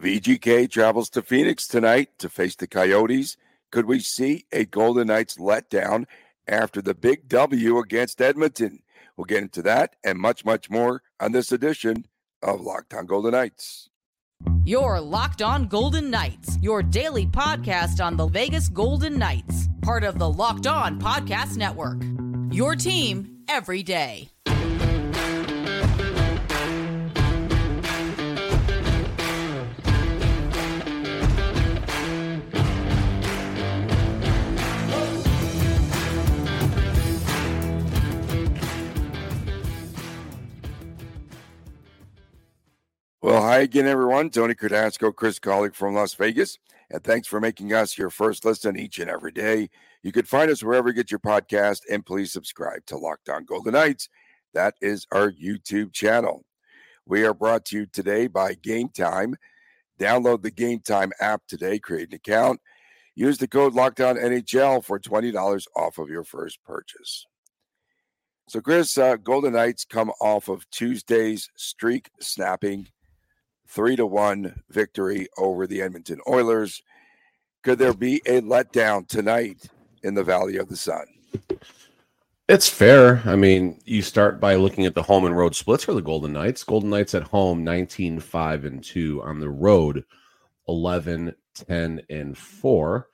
VGK travels to Phoenix tonight to face the Coyotes. Could we see a Golden Knights letdown after the big W against Edmonton? We'll get into that and much, much more on this edition of Locked On Golden Knights. Your Locked On Golden Knights, your daily podcast on the Vegas Golden Knights, part of the Locked On Podcast Network. Your team every day. Well, hi again, everyone. Tony Cardasco, Chris Gawlik from Las Vegas. And thanks for making us your first listen each and every day. You can find us wherever you get your podcast. And please subscribe to Locked On Golden Knights. That is our YouTube channel. We are brought to you today by Game Time. Download the Game Time app today, create an account. Use the code Locked On NHL for $20 off of your first purchase. So, Chris, uh, Golden Knights come off of Tuesday's streak snapping three to one victory over the Edmonton Oilers. Could there be a letdown tonight in the Valley of the Sun? It's fair. I mean, you start by looking at the home and road splits for the Golden Knights. Golden Knights at home 19 5 and 2 on the road 11 10 and 4.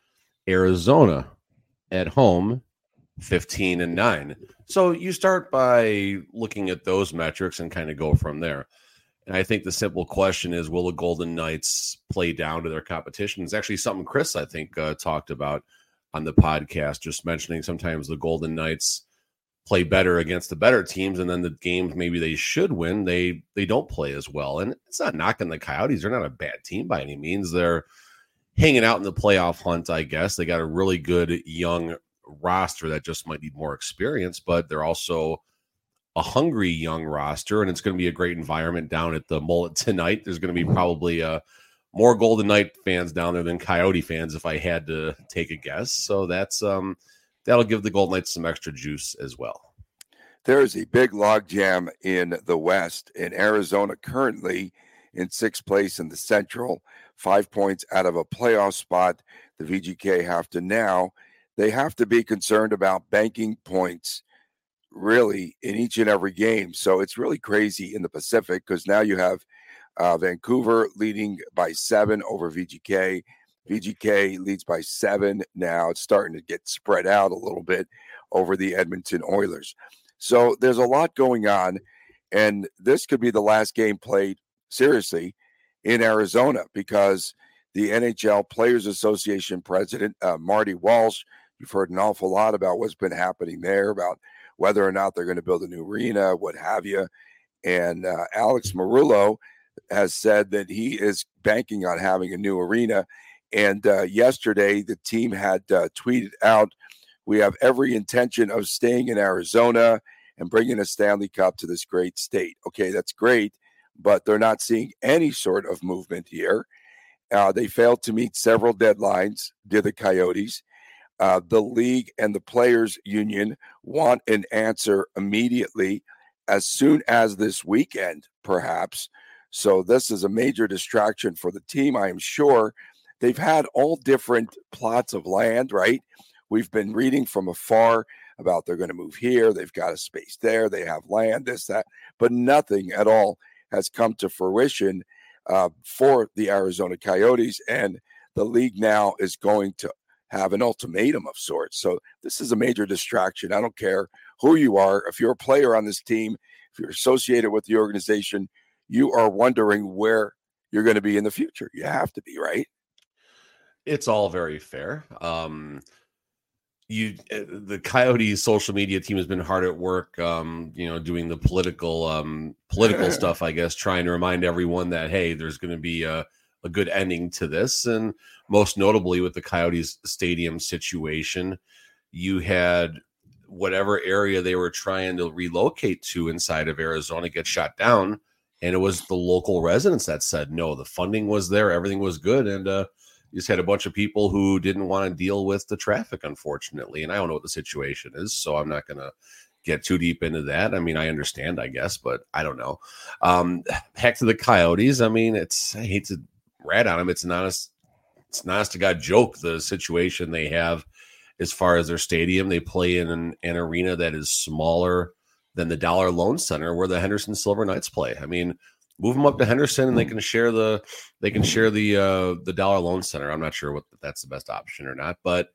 Arizona at home 15 and 9. So you start by looking at those metrics and kind of go from there. And I think the simple question is will the Golden Knights play down to their competition? It's actually something Chris, I think, uh, talked about on the podcast, just mentioning sometimes the Golden Knights play better against the better teams, and then the games maybe they should win, they they don't play as well. And it's not knocking the Coyotes; they're not a bad team by any means. They're hanging out in the playoff hunt, I guess. They got a really good young roster that just might need more experience, but they're also a hungry young roster, and it's going to be a great environment down at the Mullett tonight. There's going to be probably uh, more Golden Knight fans down there than Coyote fans, if I had to take a guess. So that's um, that'll give the Golden Knights some extra juice as well. There is a big logjam in the West. In Arizona, currently in sixth place in the Central, five points out of a playoff spot. The VGK have to now. They have to be concerned about banking points really in each and every game. So it's really crazy in the Pacific because now you have uh, Vancouver leading by seven over VGK. VGK leads by seven now. It's starting to get spread out a little bit over the Edmonton Oilers. So there's a lot going on. And this could be the last game played seriously in Arizona because the NHL Players Association president, uh, Marty Walsh, you've heard an awful lot about what's been happening there, about whether or not they're going to build a new arena, what have you. And uh, Alex Meruelo has said that he is banking on having a new arena. And uh, yesterday, the team had uh, tweeted out, "We have every intention of staying in Arizona and bringing a Stanley Cup to this great state." Okay, that's great, but they're not seeing any sort of movement here. Uh, they failed to meet several deadlines. Did the Coyotes? Uh, the league and the players union want an answer immediately as soon as this weekend perhaps. So this is a major distraction for the team i am sure. They've had all different plots of land right? We've been reading from afar about they're going to move here they've got a space there they have land this that but nothing at all has come to fruition uh, for the arizona coyotes and the league now is going to have an ultimatum of sorts. So this is a major distraction. I don't care who you are. If you're a player on this team, if you're associated with the organization, you are wondering where you're going to be in the future. You have to be, right? It's all very fair. Um, you eh, the coyotes social media team has been hard at work um you know doing the political um political stuff i guess trying to remind everyone that hey there's going to be a a good ending to this. And most notably with the Coyotes stadium situation, you had whatever area they were trying to relocate to inside of Arizona get shot down. And it was the local residents that said no, the funding was there, everything was good. And uh, you just had a bunch of people who didn't want to deal with the traffic, unfortunately. And I don't know what the situation is, so I'm not going to get too deep into that. I mean, I understand, I guess, but I don't know. Um, back to the Coyotes. I mean, it's I hate to rat on them. It's an honest, it's an honest to God joke. The situation they have as far as their stadium, they play in an, an arena that is smaller than the Dollar Loan Center where the Henderson Silver Knights play. I mean, move them up to Henderson and they can share the they can share the uh the Dollar Loan Center. I'm not sure what that's the best option or not, but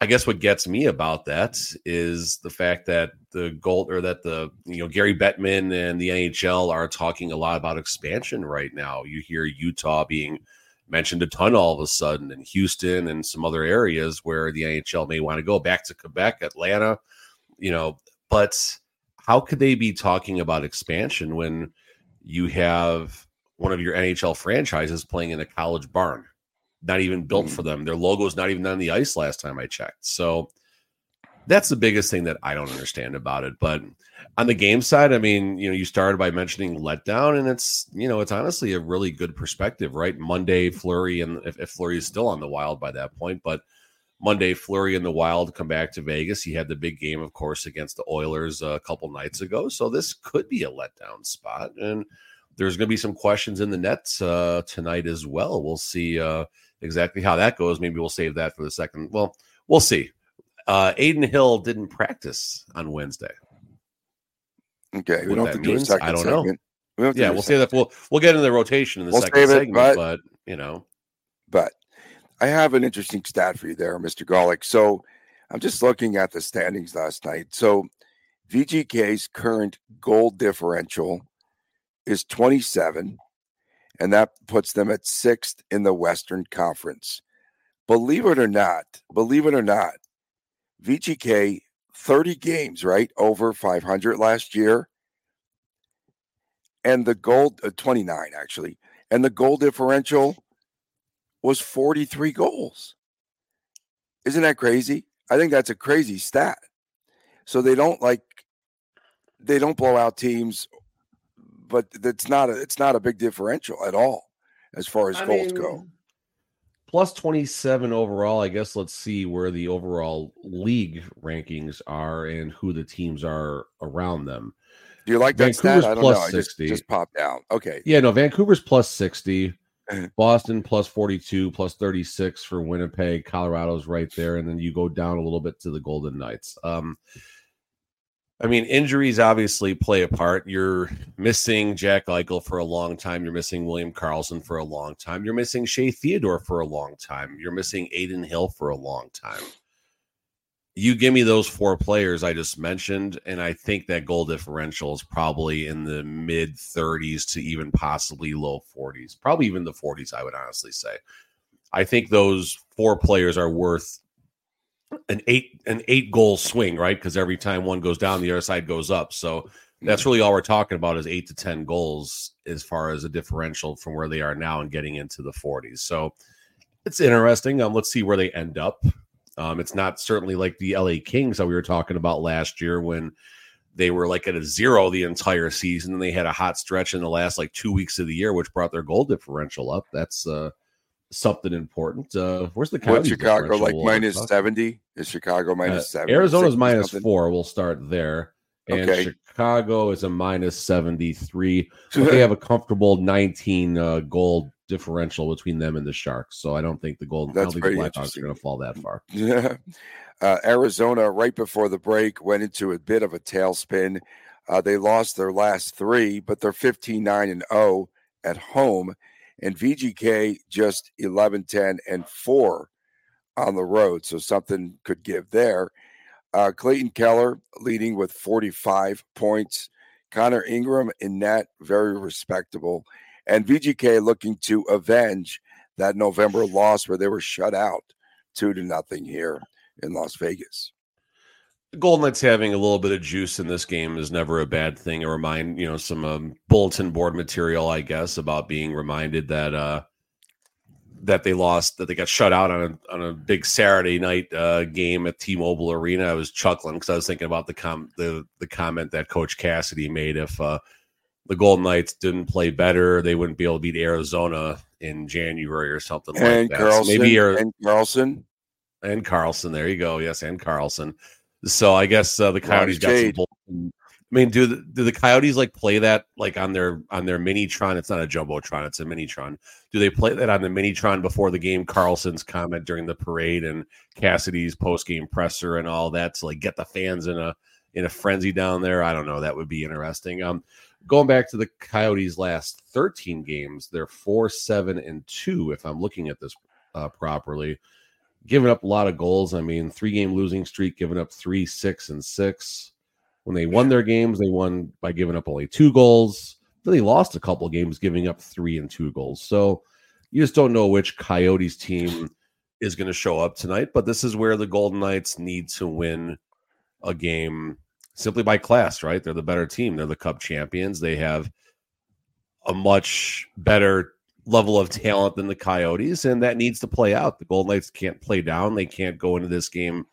I guess what gets me about that is the fact that the gold or that the you know Gary Bettman and the NHL are talking a lot about expansion right now. You hear Utah being mentioned a ton all of a sudden, and Houston and some other areas where the NHL may want to go back to Quebec, Atlanta, you know. But how could they be talking about expansion when you have one of your NHL franchises playing in a college barn? Not even built for mm. them. Their logo's not even on the ice last time I checked. So that's the biggest thing that I don't understand about it. But on the game side, I mean, you know, you started by mentioning letdown, and it's you know, it's honestly a really good perspective, right? Monday Fleury and if, if Fleury is still on the wild by that point, but Monday Fleury and the Wild come back to Vegas. He had the big game, of course, against the Oilers a couple nights ago. So this could be a letdown spot, and there's going to be some questions in the nets uh, tonight as well. We'll see. Uh, exactly how that goes. Maybe we'll save that for the second. Well, we'll see. Uh, Adin Hill didn't practice on Wednesday. Okay, we don't have to means, do a second I don't segment. know. We yeah, we'll say that. We'll we'll get into the rotation in the we'll second segment, but, but, you know, but I have an interesting stat for you there, Mister Gawlik. So I'm just looking at the standings last night. So VGK's current goal differential is 27 and that puts them at sixth in the Western Conference. Believe it or not, believe it or not, VGK 30 games, right? Over 500 last year. And the gold, uh, 29 actually. And the goal differential was 43 goals. Isn't that crazy? I think that's a crazy stat. So they don't like, they don't blow out teams but it's not a it's not a big differential at all as far as I goals mean, go. Plus 27 overall. I guess let's see where the overall league rankings are and who the teams are around them. Do you like that Vancouver's stat? I don't plus know. 60. Just, just popped out. Okay. Yeah, no, Vancouver's plus 60. Boston plus 42, plus 36 for Winnipeg. Colorado's right there. And then you go down a little bit to the Golden Knights. Um, I mean, injuries obviously play a part. You're missing Jack Eichel for a long time. You're missing William Karlsson for a long time. You're missing Shea Theodore for a long time. You're missing Adin Hill for a long time. You give me those four players I just mentioned, and I think that goal differential is probably in the mid 30s to even possibly low 40s, probably even the 40s, I would honestly say. I think those four players are worth an eight an eight goal swing, right? Because every time one goes down, the other side goes up. So that's mm-hmm. really all we're talking about is eight to ten goals as far as a differential from where they are now and getting into the 40s. So it's interesting. Um, let's see where they end up. Um, it's not certainly like the LA Kings that we were talking about last year when they were like at a zero the entire season and they had a hot stretch in the last like two weeks of the year, which brought their goal differential up. That's uh something important. Uh, where's the What Chicago like minus seventy? Is Chicago minus uh, seven? Arizona's minus four. We'll start there. And okay. Chicago is a minus 73. But they have a comfortable 19 uh, goal differential between them and the Sharks. So I don't think the gold, That's I don't think the Blackhawks are going to fall that far. Yeah. Uh, Arizona, right before the break, went into a bit of a tailspin. Uh, they lost their last three, but they're 15 9 and 0 at home and VGK just 11, 10, and 4 on the road. So something could give there. Uh, Clayton Keller leading with 45 points. Connor Ingram in net, very respectable. And VGK looking to avenge that November loss where they were shut out two to nothing here in Las Vegas. Golden Knights having a little bit of juice in this game is never a bad thing. A remind, you know, some um, bulletin board material, I guess, about being reminded that uh, that they lost, that they got shut out on a on a big Saturday night uh, game at T-Mobile Arena. I was chuckling because I was thinking about the com the the comment that Coach Cassidy made. If uh, the Golden Knights didn't play better, they wouldn't be able to beat Arizona in January or something and like that. Karlsson, so maybe and Karlsson and Karlsson. There you go. Yes, and Karlsson. So I guess uh, the Coyotes got some, bulletin, I mean, do the, do the Coyotes like play that like on their on their Minitron? It's not a jumbotron; it's a Minitron. Do they play that on the Minitron before the game? Karlsson's comment during the parade and Cassidy's post game presser and all that to like get the fans in a in a frenzy down there. I don't know. That would be interesting. Um, going back to the Coyotes' last thirteen games, they're four, seven, and two. If I'm looking at this uh, properly, giving up a lot of goals. I mean, three game losing streak, giving up three, six, and six when they won their games, they won by giving up only two goals. Then they lost a couple games, giving up three and two goals. So you just don't know which Coyotes team is going to show up tonight. But this is where the Golden Knights need to win a game simply by class, right? They're the better team. They're the Cup champions. They have a much better level of talent than the Coyotes, and that needs to play out. The Golden Knights can't play down. They can't go into this game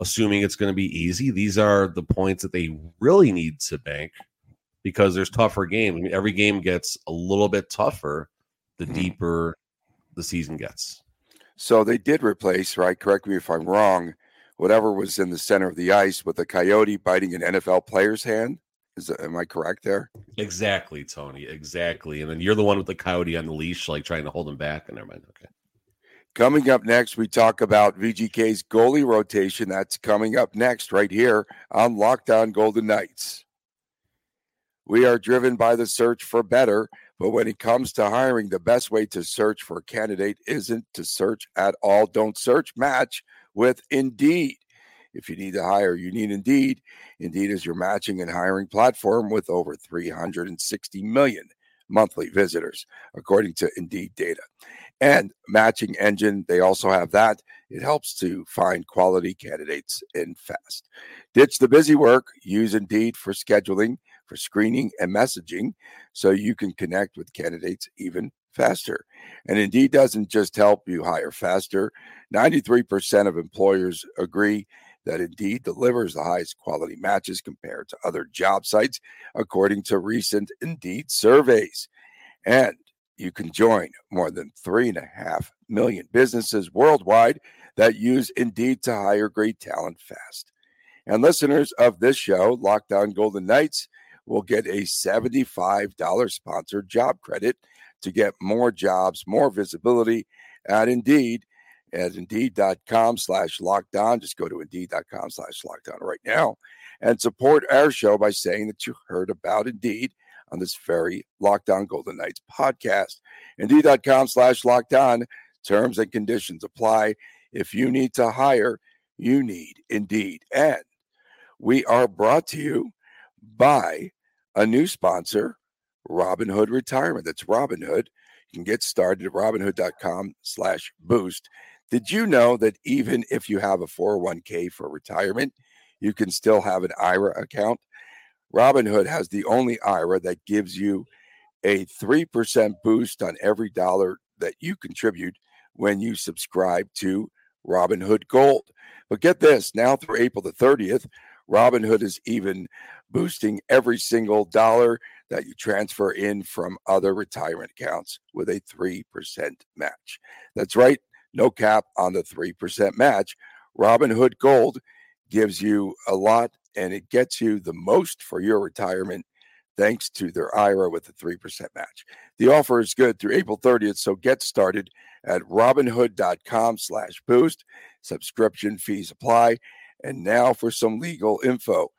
assuming it's going to be easy. These are the points that they really need to bank because there's tougher games. I mean, every game gets a little bit tougher the mm-hmm. deeper the season gets. So they did replace, right? Correct me if I'm wrong. Whatever was in the center of the ice with a coyote biting an NFL player's hand. Is that, am I correct there? Exactly, Tony. Exactly. And then you're the one with the coyote on the leash, like trying to hold him back. And never mind. Okay. Coming up next, we talk about VGK's goalie rotation. That's coming up next, right here on Locked On Golden Knights. We are driven by the search for better, but when it comes to hiring, the best way to search for a candidate isn't to search at all. Don't search, match with Indeed. If you need to hire, you need Indeed. Indeed is your matching and hiring platform with over 360 million monthly visitors, according to Indeed data and matching engine. They also have that. It helps to find quality candidates in fast. Ditch the busy work. Use Indeed for scheduling, for screening, and messaging so you can connect with candidates even faster. And Indeed doesn't just help you hire faster. 93% of employers agree that Indeed delivers the highest quality matches compared to other job sites, according to recent Indeed surveys. And you can join more than three and a half million businesses worldwide that use Indeed to hire great talent fast. And listeners of this show, Locked On Golden Knights, will get a $75 sponsored job credit to get more jobs, more visibility at Indeed at Indeed.com slash locked on. Just go to Indeed.com slash locked on right now and support our show by saying that you heard about Indeed – on this very Locked On Golden Knights podcast. Indeed.com slash locked on. Terms and conditions apply. If you need to hire, you need Indeed. And we are brought to you by a new sponsor, Robinhood Retirement. That's Robinhood. You can get started at robinhood.com slash boost. Did you know that even if you have a 401k for retirement, you can still have an IRA account? Robinhood has the only IRA that gives you a 3% boost on every dollar that you contribute when you subscribe to Robinhood Gold. But get this now through April the 30th, Robinhood is even boosting every single dollar that you transfer in from other retirement accounts with a 3% match. That's right, no cap on the 3% match. Robinhood Gold gives you a lot and it gets you the most for your retirement thanks to their IRA with a 3% match. The offer is good through April 30th, so get started at robinhood.com slash boost. Subscription fees apply. And now for some legal info.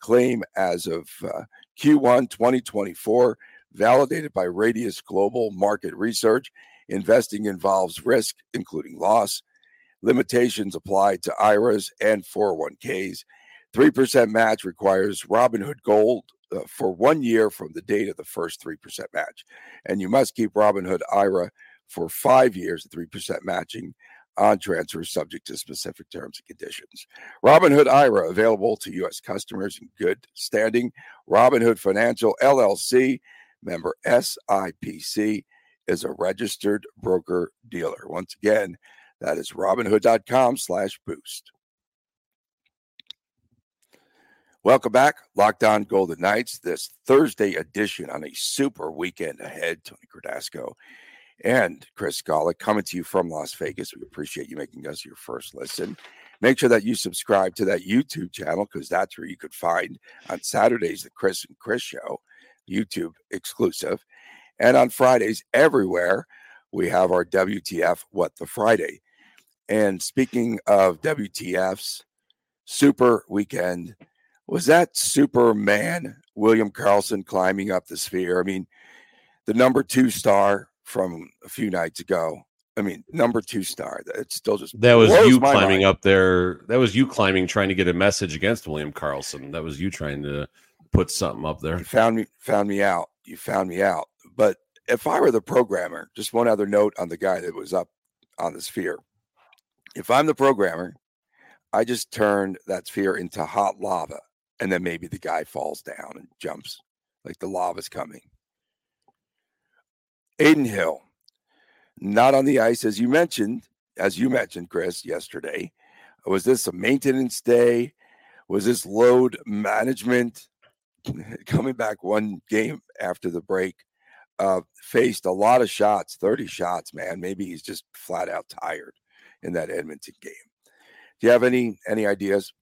Claim as of uh, Q1 2024, validated by Radius Global Market Research. Investing involves risk, including loss. Limitations apply to IRAs and 401ks 3% match requires Robinhood Gold uh, for one year from the date of the first 3% match. And you must keep Robinhood IRA for five years, 3% matching on transfers subject to specific terms and conditions. Robinhood IRA available to U.S. customers in good standing. Robinhood Financial LLC, member SIPC, is a registered broker dealer. Once again, that is robinhood.com slash boost. Welcome back, Locked On Golden Knights. This Thursday edition on a super weekend ahead. Tony Cardasco and Chris Gawlik coming to you from Las Vegas. We appreciate you making us your first listen. Make sure that you subscribe to that YouTube channel because that's where you could find on Saturdays the Chris and Chris show, YouTube exclusive. And on Fridays, everywhere, we have our WTF What the Friday. And speaking of WTFs, super weekend. Was that Superman William Karlsson climbing up the sphere? I mean, the number two star from a few nights ago. I mean, number two star. It's still just that was you climbing mind. up there. That was you climbing, trying to get a message against William Karlsson. That was you trying to put something up there. You found me, found me out. You found me out. But if I were the programmer, just one other note on the guy that was up on the sphere. If I'm the programmer, I just turn that sphere into hot lava, and then maybe the guy falls down and jumps like the lava's coming. Adin Hill, not on the ice as you mentioned, as you mentioned, Chris, yesterday. Was this a maintenance day? Was this load management? Coming back one game after the break, uh, faced a lot of shots, 30 shots, man. Maybe he's just flat out tired in that Edmonton game. Do you have any any ideas?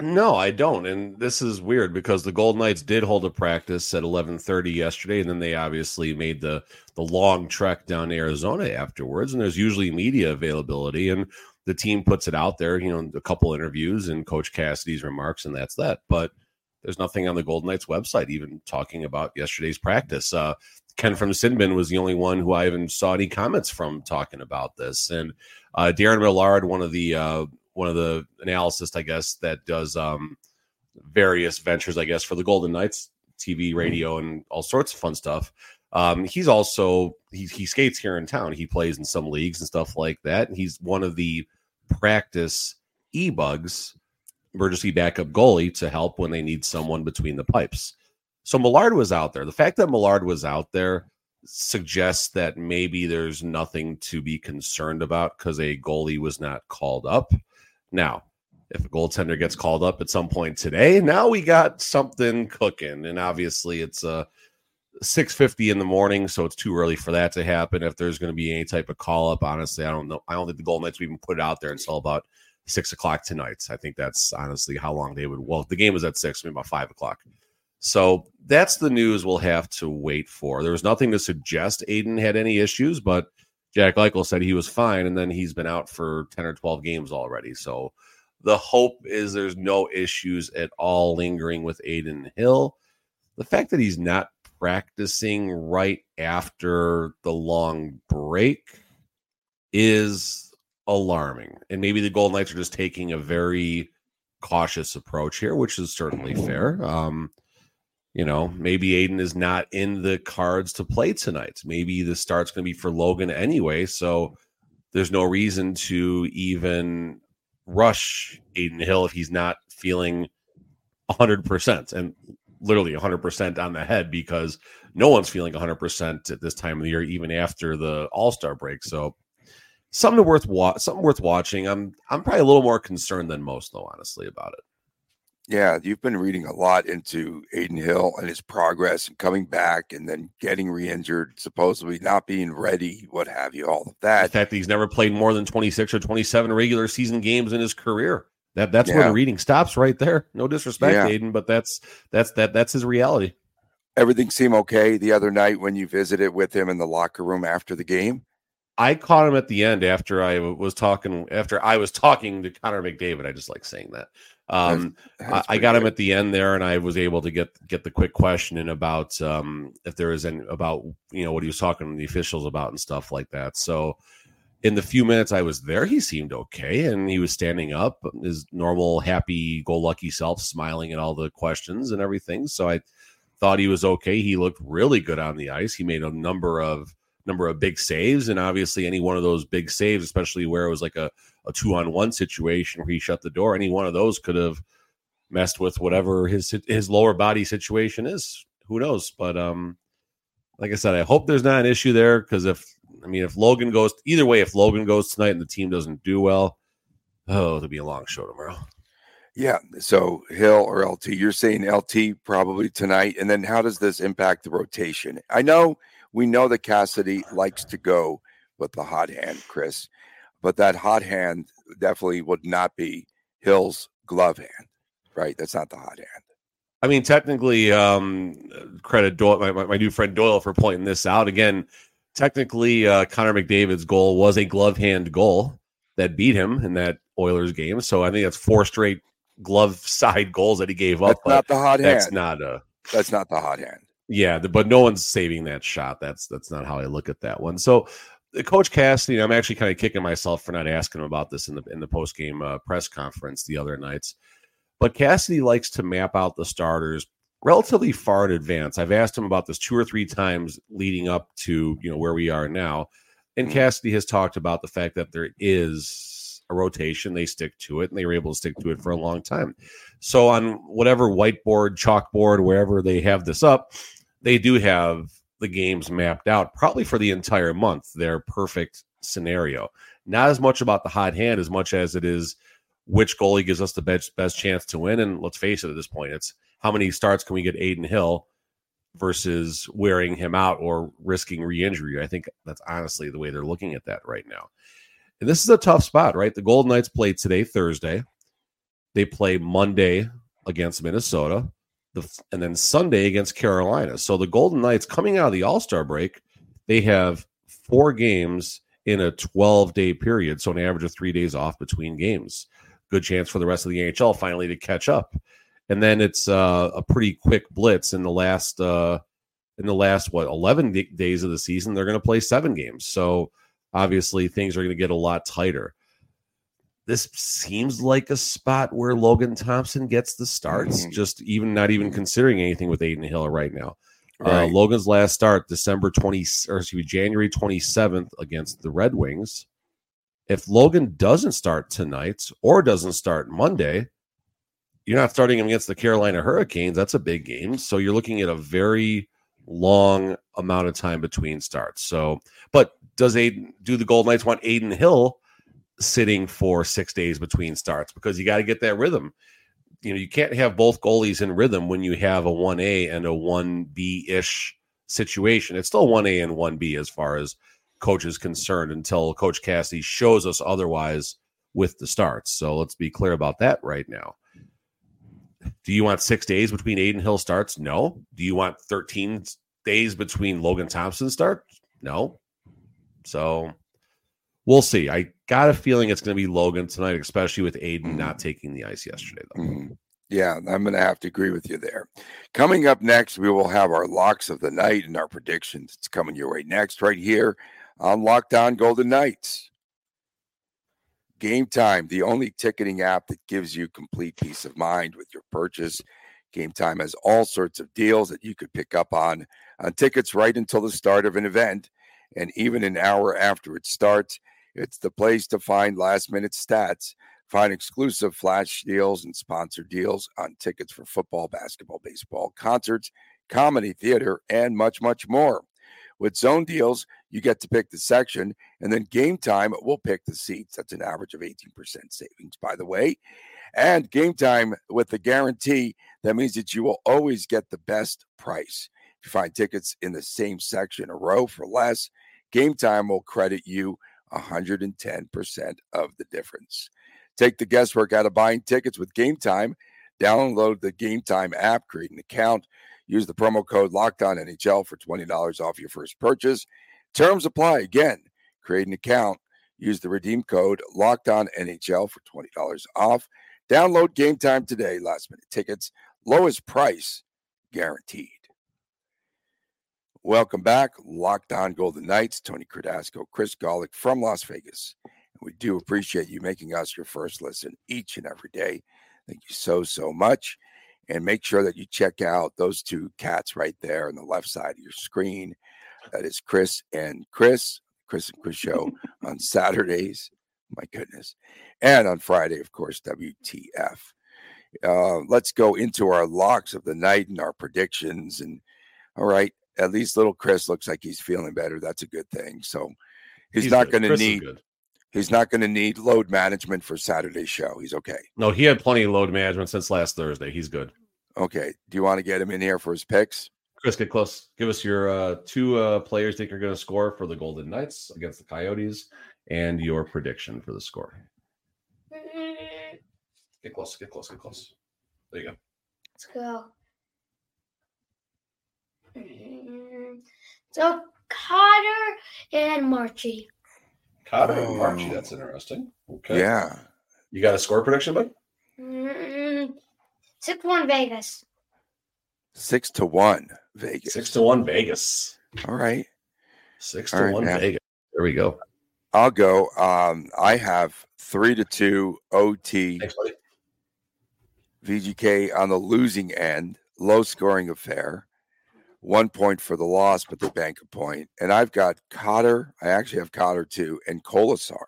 No, I don't. And this is weird because the Golden Knights did hold a practice at 11:30 yesterday and then they obviously made the the long trek down Arizona afterwards and there's usually media availability and the team puts it out there, you know, a couple interviews and coach Cassidy's remarks and that's that. But there's nothing on the Golden Knights website even talking about yesterday's practice. Uh, Ken from Sinbin was the only one who I even saw any comments from talking about this. And uh, Darren Millard, one of the uh, one of the analysts, I guess, that does um, various ventures, I guess, for the Golden Knights, TV, mm-hmm. radio, and all sorts of fun stuff. Um, he's also he, he skates here in town. He plays in some leagues and stuff like that. And he's one of the practice e bugs emergency backup goalie to help when they need someone between the pipes. So Millard was out there. The fact that Millard was out there suggests that maybe there's nothing to be concerned about because a goalie was not called up. Now, if a goaltender gets called up at some point today, now we got something cooking. And obviously it's a uh, 650 in the morning, so it's too early for that to happen. If there's going to be any type of call up, honestly, I don't know. I don't think the goal will even put it out there until about six o'clock tonight. I think that's honestly how long they would. Well, the game was at six, maybe about five o'clock. So that's the news we'll have to wait for. There was nothing to suggest Adin had any issues, but Jack Eichel said he was fine, and then he's been out for 10 or 12 games already. So the hope is there's no issues at all lingering with Adin Hill. The fact that he's not practicing right after the long break is alarming. And maybe the Golden Knights are just taking a very cautious approach here, which is certainly fair. Um, you know, maybe Adin is not in the cards to play tonight. Maybe the start's going to be for Logan anyway. So there's no reason to even rush Adin Hill if he's not feeling 100% and literally 100% on the head because no one's feeling 100% at this time of the year, even after the All Star break. So something worth wa- something worth watching. I'm I'm probably a little more concerned than most, though, honestly, about it. Yeah, you've been reading a lot into Adin Hill and his progress and coming back and then getting re-injured, supposedly not being ready, what have you, all of that. The fact that he's never played more than 26 or 27 regular season games in his career. That that's yeah. where the reading stops right there. No disrespect, yeah. Adin, but that's that's that that's his reality. Everything seemed okay the other night when you visited with him in the locker room after the game. I caught him at the end after I was talking after I was talking to Connor McDavid. I just like saying that. Um, that's, that's I, I got him at the end there, and I was able to get get the quick question in about um, if there is any about you know what he was talking to the officials about and stuff like that. So, in the few minutes I was there, he seemed okay, and he was standing up, his normal happy go lucky self, smiling at all the questions and everything. So I thought he was okay. He looked really good on the ice. He made a number of number of big saves. And obviously, any one of those big saves, especially where it was like a, a two on one situation where he shut the door, any one of those could have messed with whatever his his lower body situation is. Who knows? But um, like I said, I hope there's not an issue there because if I mean if Logan goes either way, if Logan goes tonight and the team doesn't do well, oh, it'll be a long show tomorrow. Yeah. So Hill or LT, you're saying LT probably tonight. And then how does this impact the rotation? I know we know that Cassidy likes to go with the hot hand, Chris. But that hot hand definitely would not be Hill's glove hand, right? That's not the hot hand. I mean, technically, um, credit Doyle, my, my, new friend Doyle for pointing this out. Again, technically, uh, Connor McDavid's goal was a glove hand goal that beat him in that Oilers game. So I think that's four straight glove side goals that he gave up. That's not the hot that's hand. not a. That's not the hot hand. Yeah, but no one's saving that shot. That's that's not how I look at that one. So, Coach Cassidy, I'm actually kind of kicking myself for not asking him about this in the in the post game uh, press conference the other nights. But Cassidy likes to map out the starters relatively far in advance. I've asked him about this two or three times leading up to you know where we are now, and Mhm. Cassidy has talked about the fact that there is a rotation. They stick to it, and they were able to stick to it for a long time. So on whatever whiteboard, chalkboard, wherever they have this up, they do have the games mapped out probably for the entire month. Their perfect scenario. Not as much about the hot hand as much as it is which goalie gives us the best best chance to win. And let's face it, at this point, it's how many starts can we get Adin Hill versus wearing him out or risking re-injury. I think that's honestly the way they're looking at that right now. And this is a tough spot, right? The Golden Knights play today, Thursday. They play Monday against Minnesota, the, and then Sunday against Carolina. So the Golden Knights coming out of the All Star break, they have four games in a 12 day period. So an average of three days off between games. Good chance for the rest of the NHL finally to catch up. And then it's uh, a pretty quick blitz in the last uh, in the last what 11 d- days of the season. They're going to play seven games. So obviously things are going to get a lot tighter. This seems like a spot where Logan Thompson gets the starts, Mhm. just even not even considering anything with Adin Hill right now. Uh, Logan's last start, December 20 or excuse me, January 27th against the Red Wings. If Logan doesn't start tonight or doesn't start Monday, you're not starting him against the Carolina Hurricanes. That's a big game. So you're looking at a very long amount of time between starts. So, but does Adin do the Golden Knights want Adin Hill sitting for six days between starts? Because you got to get that rhythm. You know, you can't have both goalies in rhythm when you have a 1A and a 1B ish situation. It's still 1A and 1B as far as coach is concerned until Coach Cassidy shows us otherwise with the starts. So let's be clear about that right now. Do you want six days between Adin Hill starts? No. Do you want 13 days between Logan Thompson starts? No. So we'll see. I got a feeling it's going to be Logan tonight, especially with Adin not taking the ice yesterday, though. Mhm. Yeah, I'm going to have to agree with you there. Coming up next, we will have our locks of the night and our predictions. It's coming your way next, right here on Locked On Golden Knights. Game Time, the only ticketing app that gives you complete peace of mind with your purchase. Game Time has all sorts of deals that you could pick up on on tickets right until the start of an event, and even an hour after it starts. It's the place to find last minute stats Find exclusive flash deals and sponsored deals on tickets for football, basketball, baseball, concerts, comedy, theater, and much, much more. With zone deals, you get to pick the section, and then game time will pick the seats. That's an average of 18% savings, by the way. And game time with the guarantee, that means that you will always get the best price. If you find tickets in the same section a row for less, game time will credit you 110% of the difference. Take the guesswork out of buying tickets with Game Time. Download the Game Time app, create an account, use the promo code Locked On NHL for $20 off your first purchase. Terms apply. Again, create an account, use the redeem code Locked On NHL for $20 off. Download Game Time today. Last minute tickets, lowest price guaranteed. Welcome back, Locked On Golden Knights. Tony Cardasco, Chris Gawlik from Las Vegas. We do appreciate you making us your first listen each and every day. Thank you so, so much. And make sure that you check out those two cats right there on the left side of your screen. That is Chris and Chris, Chris and Chris show on Saturdays. My goodness. And on Friday, of course, WTF. Uh, let's go into our locks of the night and our predictions. And all right, at least little Chris looks like he's feeling better. That's a good thing. So he's, not going to need. He's not going to need load management for Saturday's show. He's okay. No, he had plenty of load management since last Thursday. He's good. Okay. Do you want to get him in here for his picks? Chris, get close. Give us your uh, two uh, players think are going to score for the Golden Knights against the Coyotes, and your prediction for the score. Get close. Get close. Get close. There you go. Let's go. Mm, So Cotter and Marchie. Cotter and Oh. Archie. That's interesting. Okay. Yeah. You got a score prediction, bud? Mm, Six one Vegas. Six to one Vegas. Six to one Vegas. All right. Six to right, one man. Vegas. There we go. I'll go. Um, I have three to two OT Thanks. VGK on the losing end, low scoring affair. One point for the loss, but they bank a point. And I've got Cotter. I actually have Cotter too, and Kolesar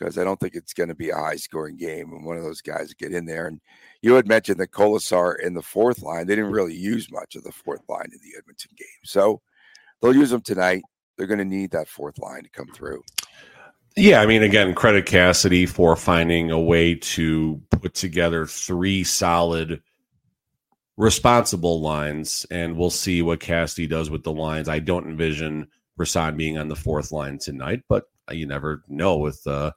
because I don't think it's going to be a high scoring game. And one of those guys get in there. And you had mentioned that Kolesar in the fourth line, they didn't really use much of the fourth line in the Edmonton game. So they'll use them tonight. They're going to need that fourth line to come through. Yeah, I mean, again, credit Cassidy for finding a way to put together three solid, responsible lines, and we'll see what Cassidy does with the lines. I don't envision Rasan being on the fourth line tonight, but you never know with uh,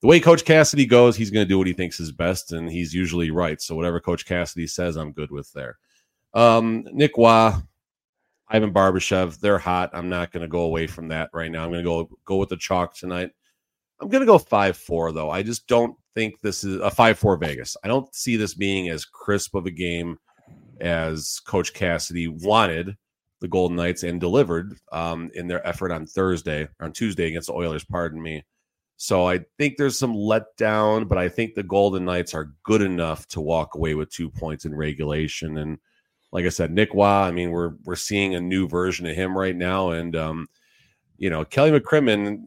the way Coach Cassidy goes. He's going to do what he thinks is best, and he's usually right. So whatever Coach Cassidy says, I'm good with there. Um, Nick Wah, Ivan Barbashev, they're hot. I'm not going to go away from that right now. I'm going to go go with the chalk tonight. I'm going to go 5 4, though. I just don't think this is a 5 4 Vegas. I don't see this being as crisp of a game as Coach Cassidy wanted the Golden Knights and delivered um, in their effort on Thursday, on Tuesday against the Oilers, pardon me. So I think there's some letdown, but I think the Golden Knights are good enough to walk away with two points in regulation. And like I said, Nick Wah, I mean, we're we're seeing a new version of him right now. And um, you know, Kelly McCrimmon,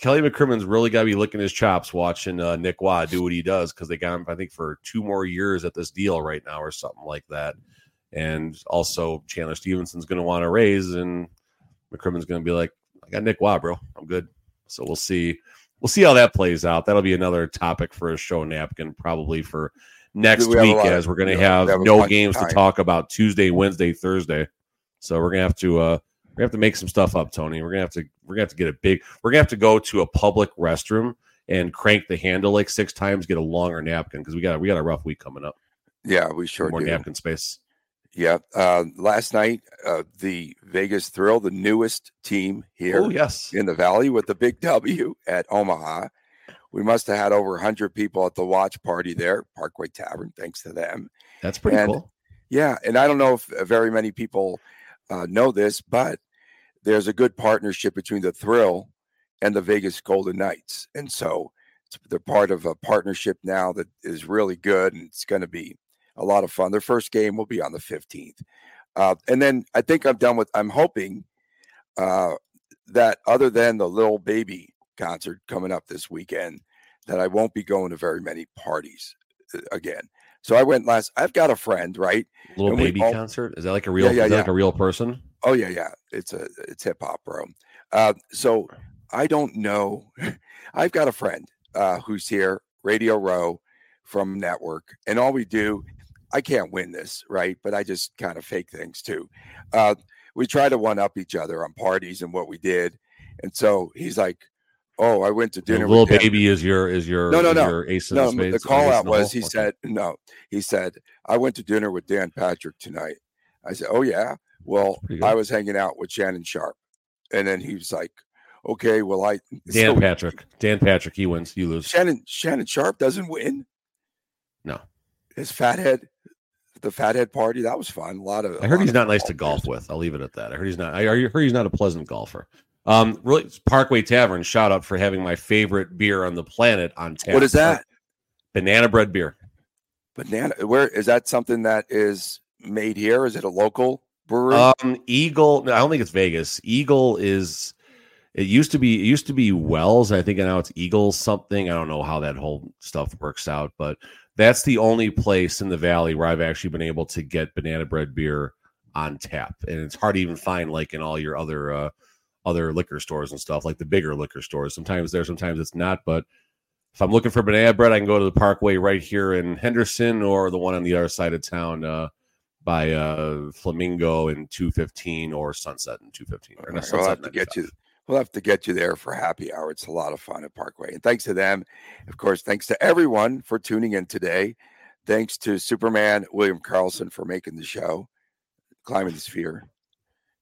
Kelly McCrimmon's really got to be licking his chops watching uh, Nick Watt do what he does because they got him, I think, for two more years at this deal right now or something like that. And also, Chandler Stephenson's going to want to raise, and McCrimmon's going to be like, "I got Nick Watt, bro. I'm good." So we'll see. We'll see how that plays out. That'll be another topic for a show napkin, probably for next We week, as we're going to have, have no games to talk about Tuesday, Wednesday, Thursday. So we're gonna have to uh we're gonna have to make some stuff up, Tony. We're gonna have to we're gonna have to get a big we're gonna have to go to a public restroom and crank the handle like six times, get a longer napkin because we got we got a rough week coming up. Yeah, we sure More do. napkin space. Yeah. Uh, last night, uh, the Vegas Thrill, the newest team here Oh yes. in the Valley with the big W at Omaha. We must have had over 100 people at the watch party there, Parkway Tavern, thanks to them. That's pretty and- cool. Yeah. And I don't know if very many people uh, know this, but there's a good partnership between the Thrill and the Vegas Golden Knights. And so it's, they're part of a partnership now that is really good and it's going to be a lot of fun. Their first game will be on the 15th. Uh, and then I think I'm done with, I'm hoping uh, that other than the Lil Baby concert coming up this weekend, that I won't be going to very many parties uh, again. So I went last. I've got a friend, right? Little and baby all- concert. Is that like a real yeah, is that yeah. like a real person? Oh yeah, yeah. It's a it's hip hop, bro. Uh, so I don't know. I've got a friend uh, who's here, Radio Row from Network, and all we do. I can't win this, right? But I just kind of fake things too. Uh, we try to one up each other on parties and what we did, and so he's like, "Oh, I went to The dinner." little with baby is your is your No, no, no. your ace no, the the call out was he Okay. said no. He said I went to dinner with Dan Patrick tonight. I said, "Oh yeah." Well, I was hanging out with Shannon Sharpe, and then he was like, "Okay, well I." Dan so Patrick. Dan Patrick. He wins. You lose. Shannon Shannon Sharpe doesn't win. No. His fathead, the fathead party that was fun. A lot of. I heard he's not nice to golf with. I'll leave it at that. I heard he's not. I I heard he's not a pleasant golfer. Um, really, Parkway Tavern. Shout out for having my favorite beer on the planet on tap. What is that? Banana bread beer. Banana. Where is that? Something that is made here? Is it a local Um, Eagle. No, I don't think it's Vegas. Eagle is. It used to be. It used to be Wells. I think now it's Eagle something. I don't know how that whole stuff works out, but that's the only place in the valley where I've actually been able to get banana bread beer on tap, and it's hard to even find like in all your other uh, other liquor stores and stuff, like the bigger liquor stores. Sometimes there, sometimes it's not. But if I'm looking for banana bread, I can go to the Parkway right here in Henderson or the one on the other side of town. Uh, by uh Flamingo in 215 or Sunset in 215. Or no, right, we'll have to get you. We'll have to get you there for happy hour. It's a lot of fun at Parkway. And thanks to them. Of course, thanks to everyone for tuning in today. Thanks to Superman William Karlsson for making the show, climbing the sphere,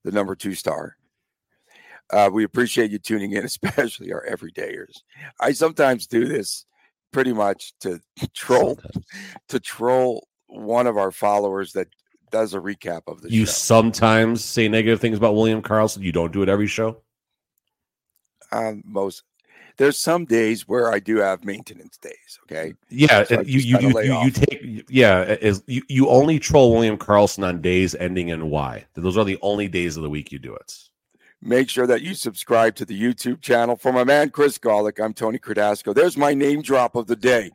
the number two star. Uh, we appreciate you tuning in, especially our everydayers. I sometimes do this pretty much to troll Sometimes. to troll one of our followers that does a recap of the show. You show. sometimes say negative things about William Karlsson. You don't do it every show. um, most there's some days where I do have maintenance days. Okay, Yeah, So you you you, you, you take yeah is you, you only troll William Karlsson on days ending in Y. Those are the only days of the week you do it. make sure that you subscribe to the YouTube channel for my man Chris Gawlik. I'm Tony Cardasco. There's my name drop of the day.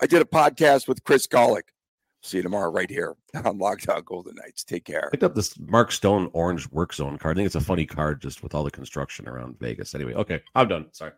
I did a podcast with Chris Gawlik. See you tomorrow right here on Locked On Golden Knights. Take care. picked up this Mark Stone orange work zone card. I think it's a funny card just with all the construction around Vegas. Anyway, okay, I'm done. Sorry.